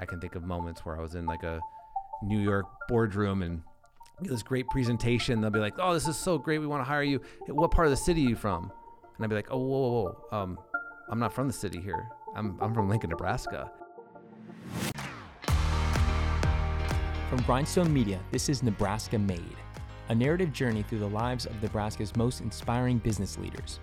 I can think of moments where I was in like a New York boardroom and this great presentation. They'll be like, "Oh, this is so great. We want to hire you. What part of the city are you from?" And I'd be like, "Oh, whoa, whoa, whoa. Um, I'm not from the city here. I'm I'm from Lincoln, Nebraska." From Grindstone Media, this is Nebraska Made, a narrative journey through the lives of Nebraska's most inspiring business leaders.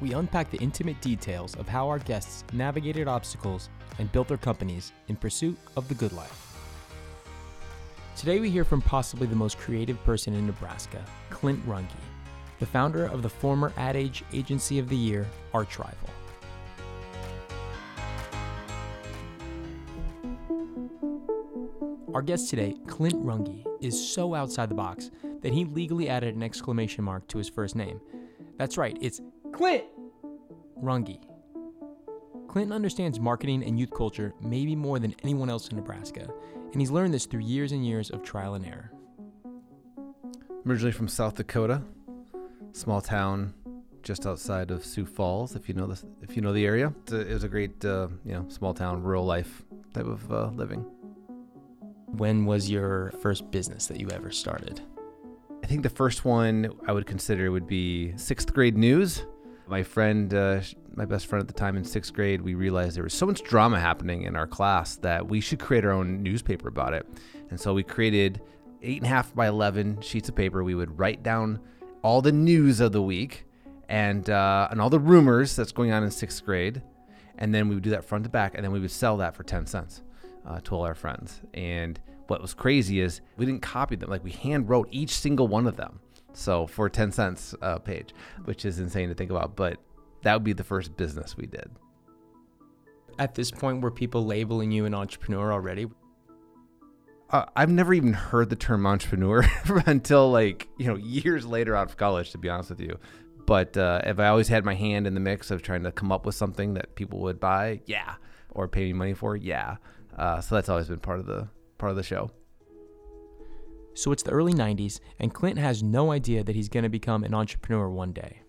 We unpack the intimate details of how our guests navigated obstacles and built their companies in pursuit of the good life. Today, we hear from possibly the most creative person in Nebraska, Clint Runge, the founder of the former Ad Age Agency of the Year, Archrival. Our guest today, Clint Runge, is so outside the box that he legally added an exclamation mark to his first name. That's right, it's Clint Runge. Clinton understands marketing and youth culture maybe more than anyone else in Nebraska, and he's learned this through years and years of trial and error. I'm originally from South Dakota, small town just outside of Sioux Falls. If you know the if you know the area, it was a great uh, you know small town rural life type of uh, living. When was your first business that you ever started? I think the first one I would consider would be sixth grade news. My friend, uh, my best friend at the time in sixth grade, we realized there was so much drama happening in our class that we should create our own newspaper about it. And so we created eight and a half by 11 sheets of paper. We would write down all the news of the week and, uh, and all the rumors that's going on in sixth grade. And then we would do that front to back, and then we would sell that for 10 cents uh, to all our friends. And what was crazy is we didn't copy them; like we hand wrote each single one of them. So for ten cents a page, which is insane to think about. But that would be the first business we did. At this point, were people labeling you an entrepreneur already? Uh, I've never even heard the term entrepreneur until like you know years later out of college, to be honest with you. But uh, if I always had my hand in the mix of trying to come up with something that people would buy, yeah, or pay me money for, yeah. Uh, so that's always been part of the part of the show. So it's the early 90s, and Clint has no idea that he's going to become an entrepreneur one day.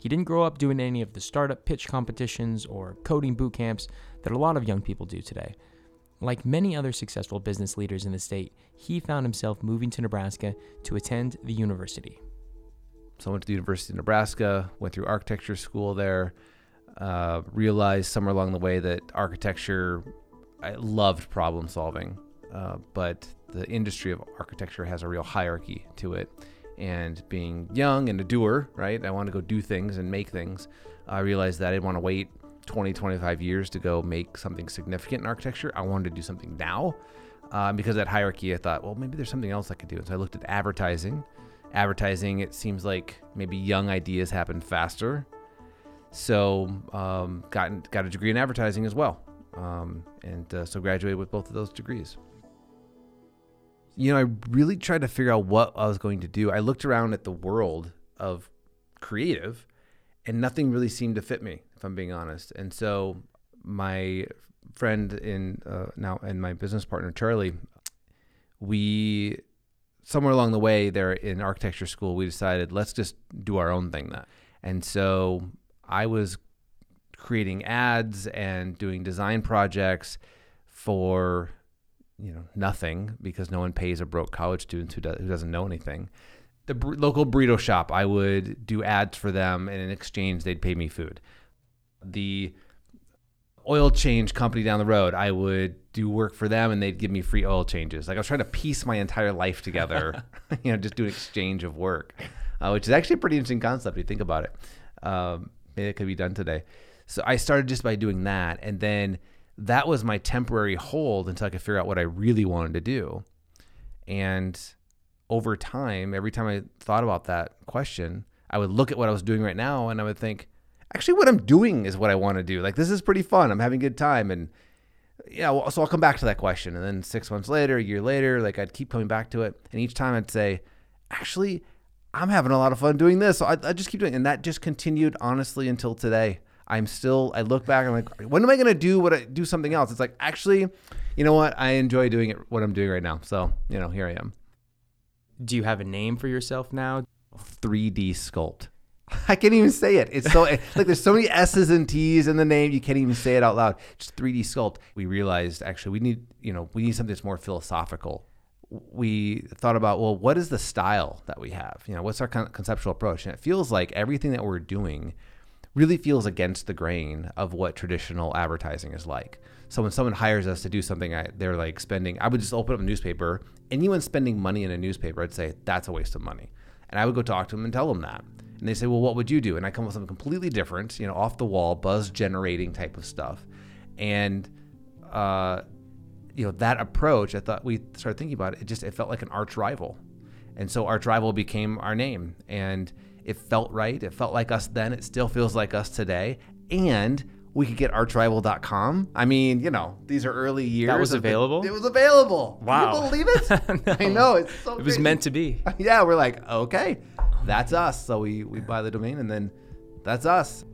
He didn't grow up doing any of the startup pitch competitions or coding boot camps that a lot of young people do today. Like many other successful business leaders in the state, he found himself moving to Nebraska to attend the university. So I went to the University of Nebraska, went through architecture school there, uh, realized somewhere along the way that architecture, I loved problem solving, uh, but the industry of architecture has a real hierarchy to it. And being young and a doer, right? I want to go do things and make things. I realized that I didn't want to wait 20, 25 years to go make something significant in architecture. I wanted to do something now. Uh, because that hierarchy, I thought, well, maybe there's something else I could do. And so I looked at advertising. Advertising, it seems like maybe young ideas happen faster. So um, got got a degree in advertising as well, um, and uh, so graduated with both of those degrees you know, I really tried to figure out what I was going to do. I looked around at the world of creative and nothing really seemed to fit me, if I'm being honest. And so my friend in uh, now and my business partner Charlie, we somewhere along the way there in architecture school, we decided let's just do our own thing. That and so I was creating ads and doing design projects for you know nothing because no one pays a broke college student who, does, who doesn't know anything. The bur- local burrito shop, I would do ads for them, and in exchange, they'd pay me food. The oil change company down the road, I would do work for them, and they'd give me free oil changes. Like I was trying to piece my entire life together, you know, just do an exchange of work, uh, which is actually a pretty interesting concept. If you think about it, um, maybe it could be done today. So I started just by doing that, and then that was my temporary hold until I could figure out what I really wanted to do. And over time, every time I thought about that question, I would look at what I was doing right now and I would think, actually, what I'm doing is what I want to do. Like, this is pretty fun. I'm having a good time. And yeah, well, so I'll come back to that question. And then six months later, a year later, like I'd keep coming back to it. And each time I'd say, actually, I'm having a lot of fun doing this. So I, I just keep doing it. And that just continued honestly until today. I'm still I look back I'm like when am I going to do what I do something else it's like actually you know what I enjoy doing it what I'm doing right now so you know here I am do you have a name for yourself now 3D sculpt I can't even say it. It's so like there's so many S's and T's in the name you can't even say it out loud. Just 3D sculpt. We realized actually we need you know we need something that's more philosophical. We thought about well, what is the style that we have? You know, what's our con- conceptual approach? And it feels like everything that we're doing really feels against the grain of what traditional advertising is like. So when someone hires us to do something, I, they're like spending. I would just open up a newspaper. Anyone spending money in a newspaper, I'd say that's a waste of money, and I would go talk to them and tell them that and they say, well, what would you do? And I come up with something completely different, you know, off the wall, buzz generating type of stuff. And, uh, you know, that approach, I thought we started thinking about it, it just, it felt like an arch rival. And so arch rival became our name. And it felt right. It felt like us then. It still feels like us today. And we could get archrival.com. I mean, you know, these are early years. That was available? The, it was available. Wow. Can you believe it? no. I know. It's so It was crazy. meant to be. yeah, we're like, okay, that's us. So we, we buy the domain and then that's us.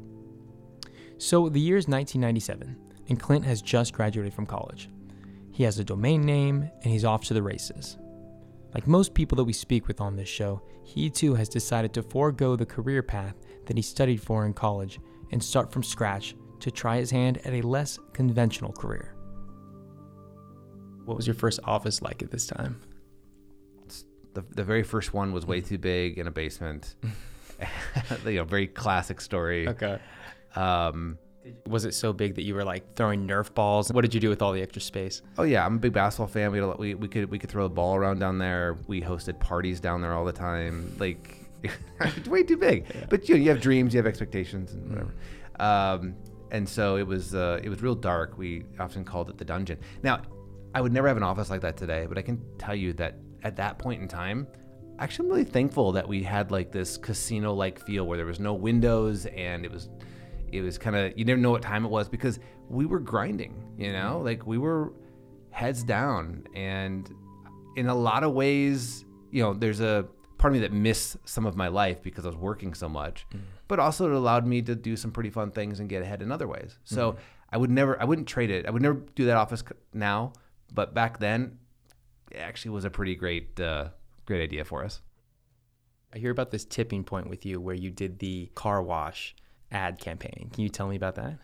So the year is 1997, and Clint has just graduated from college. He has a domain name, and he's off to the races. Like most people that we speak with on this show, he too has decided to forego the career path that he studied for in college and start from scratch to try his hand at a less conventional career. What was your first office like at this time? The, the very first one was way too big in a basement. you know, very classic story. Okay. Um, Was it so big that you were like throwing Nerf balls? What did you do with all the extra space? oh yeah, I'm a big basketball fan. We, had a we we could we could throw a ball around down there. We hosted parties down there all the time. Like it's way too big. But you know, you have dreams, you have expectations, and whatever. Um, and so it was uh, it was real dark. We often called it the dungeon. Now, I would never have an office like that today, but I can tell you that at that point in time, actually, I'm really thankful that we had like this casino-like feel where there was no windows and it was it was kind of you never know what time it was because we were grinding you know? Mm-hmm. Like we were heads down and in a lot of ways you know there's a part of me that missed some of my life because i was working so much mm-hmm. but also it allowed me to do some pretty fun things and get ahead in other ways. So mm-hmm. i would never i wouldn't trade it. I would never do that office now but back then it actually was a pretty great uh, great idea for us. I hear about this tipping point with you where you did the car wash ad campaign. Can you tell me about that?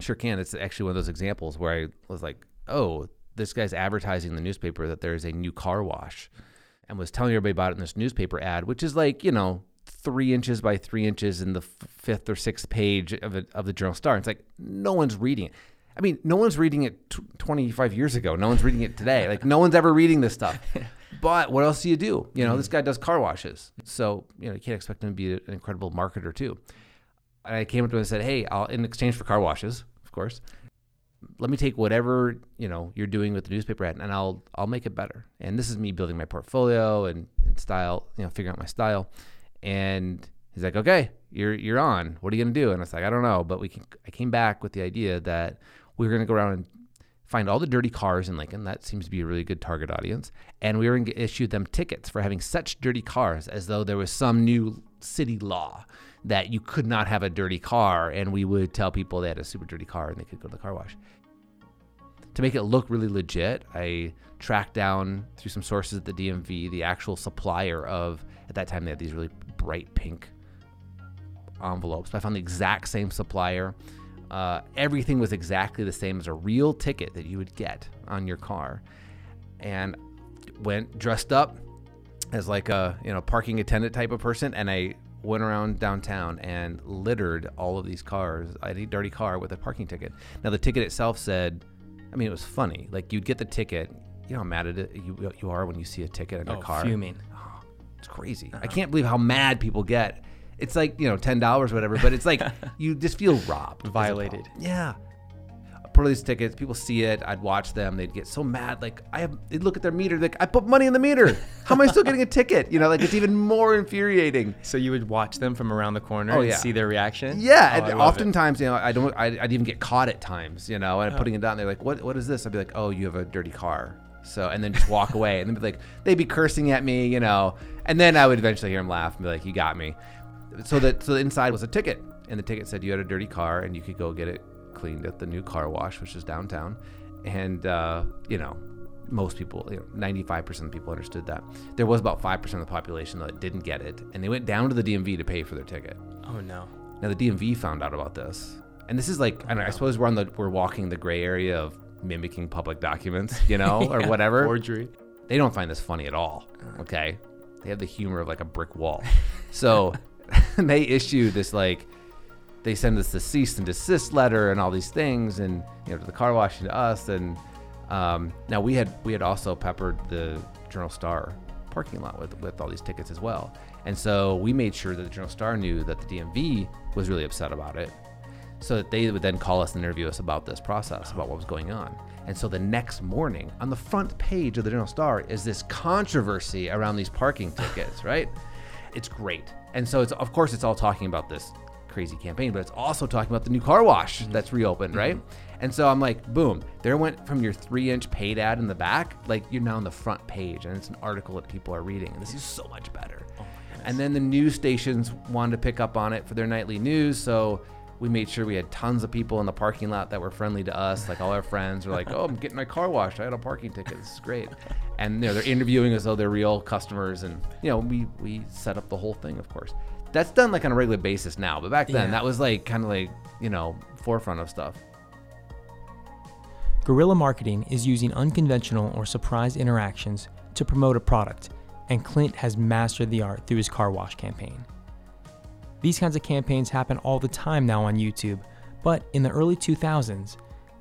Sure can. It's actually one of those examples where I was like, oh, this guy's advertising in the newspaper that there's a new car wash and was telling everybody about it in this newspaper ad, which is like, you know, three inches by three inches in the f- fifth or sixth page of, it, of the Journal Star. It's like, no one's reading it. I mean, no one's reading it t- 25 years ago. No one's reading it today. Like, no one's ever reading this stuff. But what else do you do? You know, this mm-hmm. guy does car washes. So, you know, you can't expect him to be an incredible marketer, too. And I came up to him and said, hey, I'll, in exchange for car washes, of course, let me take whatever you know you're doing with the newspaper ad, and I'll I'll make it better. And this is me building my portfolio and, and style, you know, figuring out my style. And he's like, okay, you're you're on. What are you gonna do? And I was like, I don't know, but we can. I came back with the idea that we were gonna go around and find all the dirty cars in Lincoln. That seems to be a really good target audience. And we were going to issue them tickets for having such dirty cars as though there was some new city law that you could not have a dirty car. And we would tell people they had a super dirty car and they could go to the car wash. To make it look really legit, I tracked down through some sources at the DMV the actual supplier of, at that time, they had these really bright pink envelopes. I found the exact same supplier. Uh, everything was exactly the same as a real ticket that you would get on your car, and went dressed up as like a you know parking attendant type of person, and I went around downtown and littered all of these cars. I had a dirty car with a parking ticket. Now the ticket itself said, I mean, it was funny. Like you'd get the ticket. You know how mad at it you, you are when you see a ticket on your oh, car. fuming. It's crazy. I can't believe how mad people get. It's like you know ten dollars, whatever. But it's like you just feel robbed, Violated. Yeah. I put all these tickets. People see it. I'd watch them. They'd get so mad. Like I have. They'd look at their meter. Like I put money in the meter. How am I still getting a ticket? You know, like it's even more infuriating. So you would watch them from around the corner Oh, and yeah. see their reaction? Yeah, Oh, and love it. oftentimes, you know, I don't. I, I'd even get caught at times, you know, and I'm putting it down. They're like, "What? What is this?" I'd be like, "Oh, you have a dirty car." So, and then just walk away, and then be like, they'd be cursing at me, you know, and then I would eventually hear them laugh and be like, "You got me." So that so the inside was a ticket, and the ticket said you had a dirty car, and you could go get it cleaned at the new car wash, which is downtown, and uh, you know, most people, you know, 95% of people understood that. There was about 5% of the population that didn't get it, and they went down to the DMV to pay for their ticket. Oh no. Now the DMV found out about this, and this is like, I, know, I suppose we're on the we're walking the gray area of mimicking public documents, you know, or whatever. Forgery. They don't find this funny at all. Okay, they have the humor of like a brick wall. So they issue this like they send us the cease and desist letter and all these things, and you know to the car wash and to us. And um, now we had we had also peppered the Journal Star parking lot with with all these tickets as well. And so we made sure that the Journal Star knew that the DMV was really upset about it, so that they would then call us and interview us about this process, about what was going on. And so the next morning, on the front page of the Journal Star, is this controversy around these parking tickets, right? It's great. And so it's of course it's all talking about this crazy campaign, but it's also talking about the new car wash mm-hmm. that's reopened, right? Mm-hmm. And so I'm like, boom, there went from your three inch paid ad in the back, like you're now on the front page and it's an article that people are reading. And this is so much better. Oh and then the news stations wanted to pick up on it for their nightly news. So we made sure we had tons of people in the parking lot that were friendly to us. Like all our friends were like, "Oh, I'm getting my car washed. I had a parking ticket. This is great." And you know, they're interviewing as though they're real customers, and you know, we we set up the whole thing, of course. That's done like on a regular basis now, but back then Yeah. that was like kind of like you know forefront of stuff. Guerrilla marketing is using unconventional or surprise interactions to promote a product, and Clint has mastered the art through his car wash campaign. These kinds of campaigns happen all the time now on YouTube, but in the early 2000s,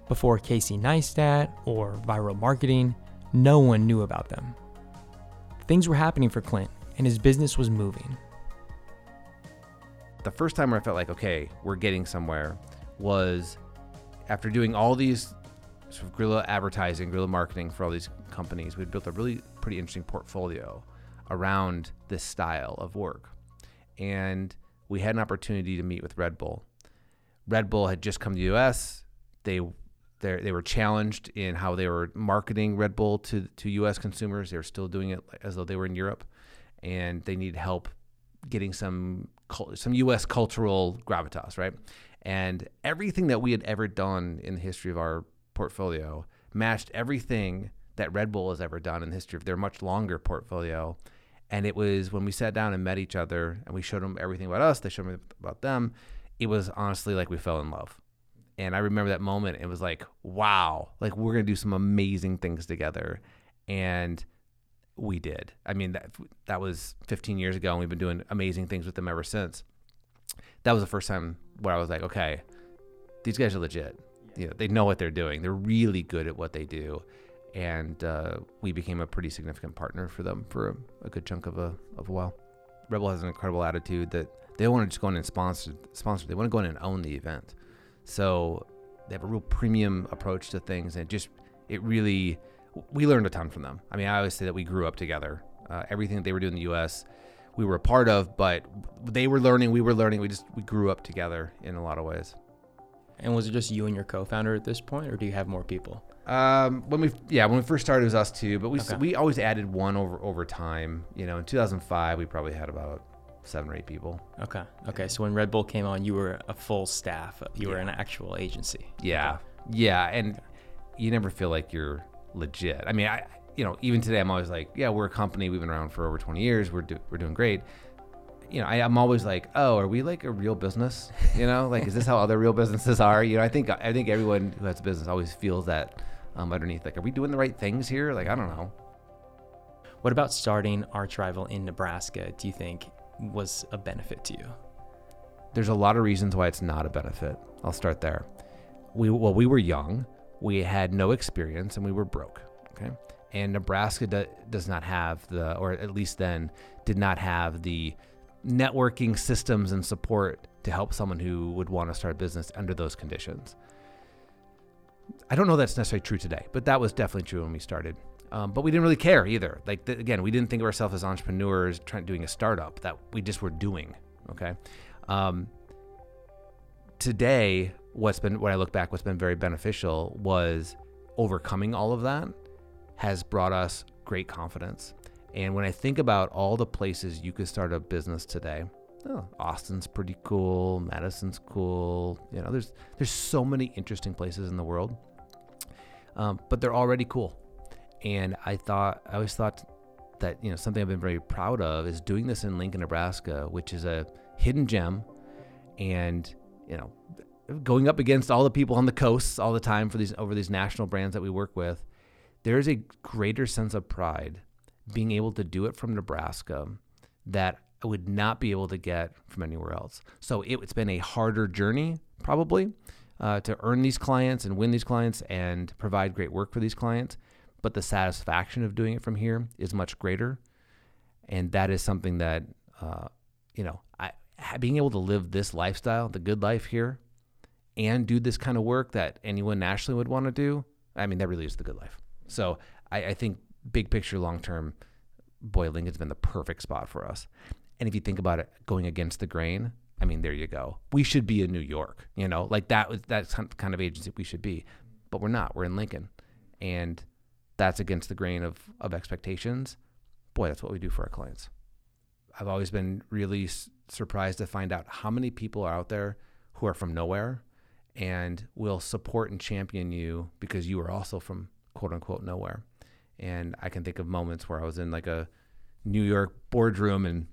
before Casey Neistat or viral marketing, no one knew about them. Things were happening for Clint, and his business was moving. the first time where I felt like, okay, we're getting somewhere was after doing all these sort of guerrilla advertising, guerrilla marketing for all these companies, we'd built a really pretty interesting portfolio around this style of work. And we had an opportunity to meet with Red Bull. Red Bull had just come to the US. They they were challenged in how they were marketing Red Bull to to US consumers. They were still doing it as though they were in Europe and they needed help getting some some U.S. cultural gravitas, right? And everything that we had ever done in the history of our portfolio matched everything that Red Bull has ever done in the history of their much longer portfolio. And it was when we sat down and met each other and we showed them everything about us, they showed me about them. It was honestly like we fell in love. And I remember that moment. It was like, wow, like we're going to do some amazing things together. And we did. I mean, that that was 15 years ago, and we've been doing amazing things with them ever since. That was the first time where I was like, okay, these guys are legit. You know, they know what they're doing. They're really good at what they do, and uh, we became a pretty significant partner for them for a, a good chunk of a of a while. Red Bull has an incredible attitude that they want to just go in and sponsor sponsor. They want to go in and own the event. So they have a real premium approach to things, and it just it really we learned a ton from them. I mean, I always say that we grew up together. Uh, everything that they were doing in the U.S., we were a part of, but they were learning, we were learning. We just we grew up together in a lot of ways. And was it just you and your co-founder at this point, or do you have more people? Um, when we yeah when we first started it was us two, but we Okay. we always added one over over time. You know, in 2005 we probably had about seven or eight people. Okay. Okay. So when Red Bull came on, you were a full staff. You were an actual agency. Yeah, yeah, and you never feel like you're legit. I mean, I you know even today I'm always like, yeah, we're a company. We've been around for over 20 years. We're do, we're doing great. You know, I, I'm always like, oh, are we like a real business? You know, like is this how other real businesses are? You know, I think I think everyone who has a business always feels that um, underneath. Like, are we doing the right things here? Like, I don't know. What about starting Archrival in Nebraska? Do you think was a benefit to you? there's a lot of reasons why it's not a benefit. I'll start there. We well, we were young, we had no experience, and we were broke. Okay, and Nebraska do, does not have the, or at least then did not have the networking systems and support to help someone who would want to start a business under those conditions. I don't know that's necessarily true today, but that was definitely true when we started. Um, but we didn't really care either. Like th- again, we didn't think of ourselves as entrepreneurs trying doing a startup. That we just were doing. Okay. Um, today, what's been what I look back, what's been very beneficial was overcoming all of that has brought us great confidence. And when I think about all the places you could start a business today, oh, Austin's pretty cool, Madison's cool. You know, there's there's so many interesting places in the world, um, but they're already cool. And I thought, I always thought that, you know, something I've been very proud of is doing this in Lincoln, Nebraska, which is a hidden gem. And, you know, going up against all the people on the coasts all the time for these over these national brands that we work with, there's a greater sense of pride being able to do it from Nebraska that I would not be able to get from anywhere else. So it, has been a harder journey, probably, uh, to earn these clients and win these clients and provide great work for these clients. But the satisfaction of doing it from here is much greater. And that is something that, uh, you know, I, being able to live this lifestyle, the good life here, and do this kind of work that anyone nationally would want to do, I mean, that really is the good life. So I, I think big picture, long term, boy, Lincoln's been the perfect spot for us. And if you think about it, going against the grain, I mean, there you go. We should be in New York, you know, like that was that's kind of agency we should be, but we're not. We're in Lincoln, and that's against the grain of of expectations. Boy, that's what we do for our clients. I've always been really s- surprised to find out how many people are out there who are from nowhere and will support and champion you because you are also from quote unquote nowhere. And I can think of moments where I was in like a New York boardroom and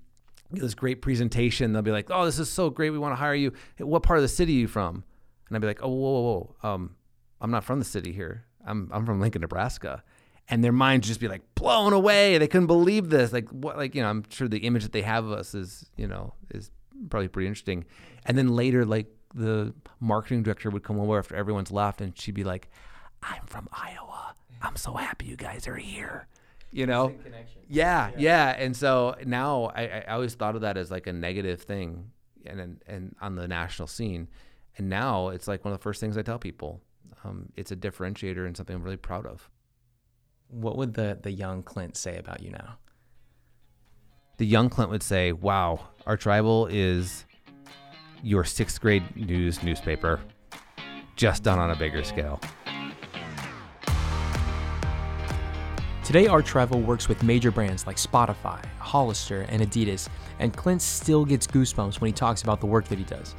this great presentation. They'll be like, "Oh, this is so great. We want to hire you. What part of the city are you from?" And I'd be like, "Oh, whoa, whoa, whoa. Um, I'm not from the city here. I'm I'm from Lincoln, Nebraska." And their minds just be like blown away. They couldn't believe this. Like what? Like you know, I'm sure the image that they have of us is you know is probably pretty interesting. And then later, like the marketing director would come over after everyone's left, and she'd be like, "I'm from Iowa. I'm so happy you guys are here." You know, yeah, yeah, yeah, And so now I, I always thought of that as like a negative thing, and and, and on the national scene, and now it's like one of the first things I tell people. Um, it's a differentiator and something I'm really proud of. What would the the young Clint say about you now? The young Clint would say, "Wow, Archrival is your sixth grade news newspaper, just done on a bigger scale." Today, Archrival works with major brands like Spotify, Hollister, and Adidas, and Clint still gets goosebumps when he talks about the work that he does.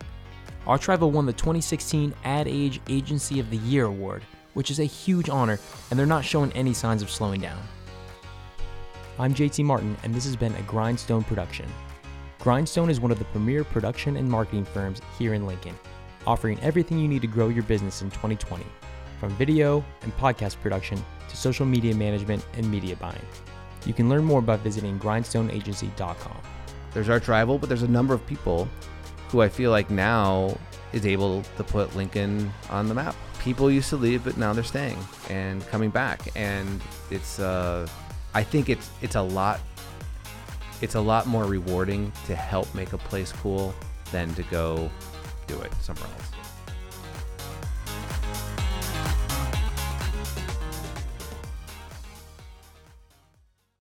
Archrival won the 2016 Ad Age Agency of the Year award, which is a huge honor, and they're not showing any signs of slowing down. I'm JT Martin, and this has been a Grindstone production. Grindstone is one of the premier production and marketing firms here in Lincoln, offering everything you need to grow your business in 2020, from video and podcast production to social media management and media buying. You can learn more by visiting grindstoneagency.com. There's Archrival, but there's a number of people who I feel like now is able to put Lincoln on the map. People used to leave, but now they're staying and coming back, and it's. Uh, I think it's it's a lot. It's a lot more rewarding to help make a place cool than to go do it somewhere else.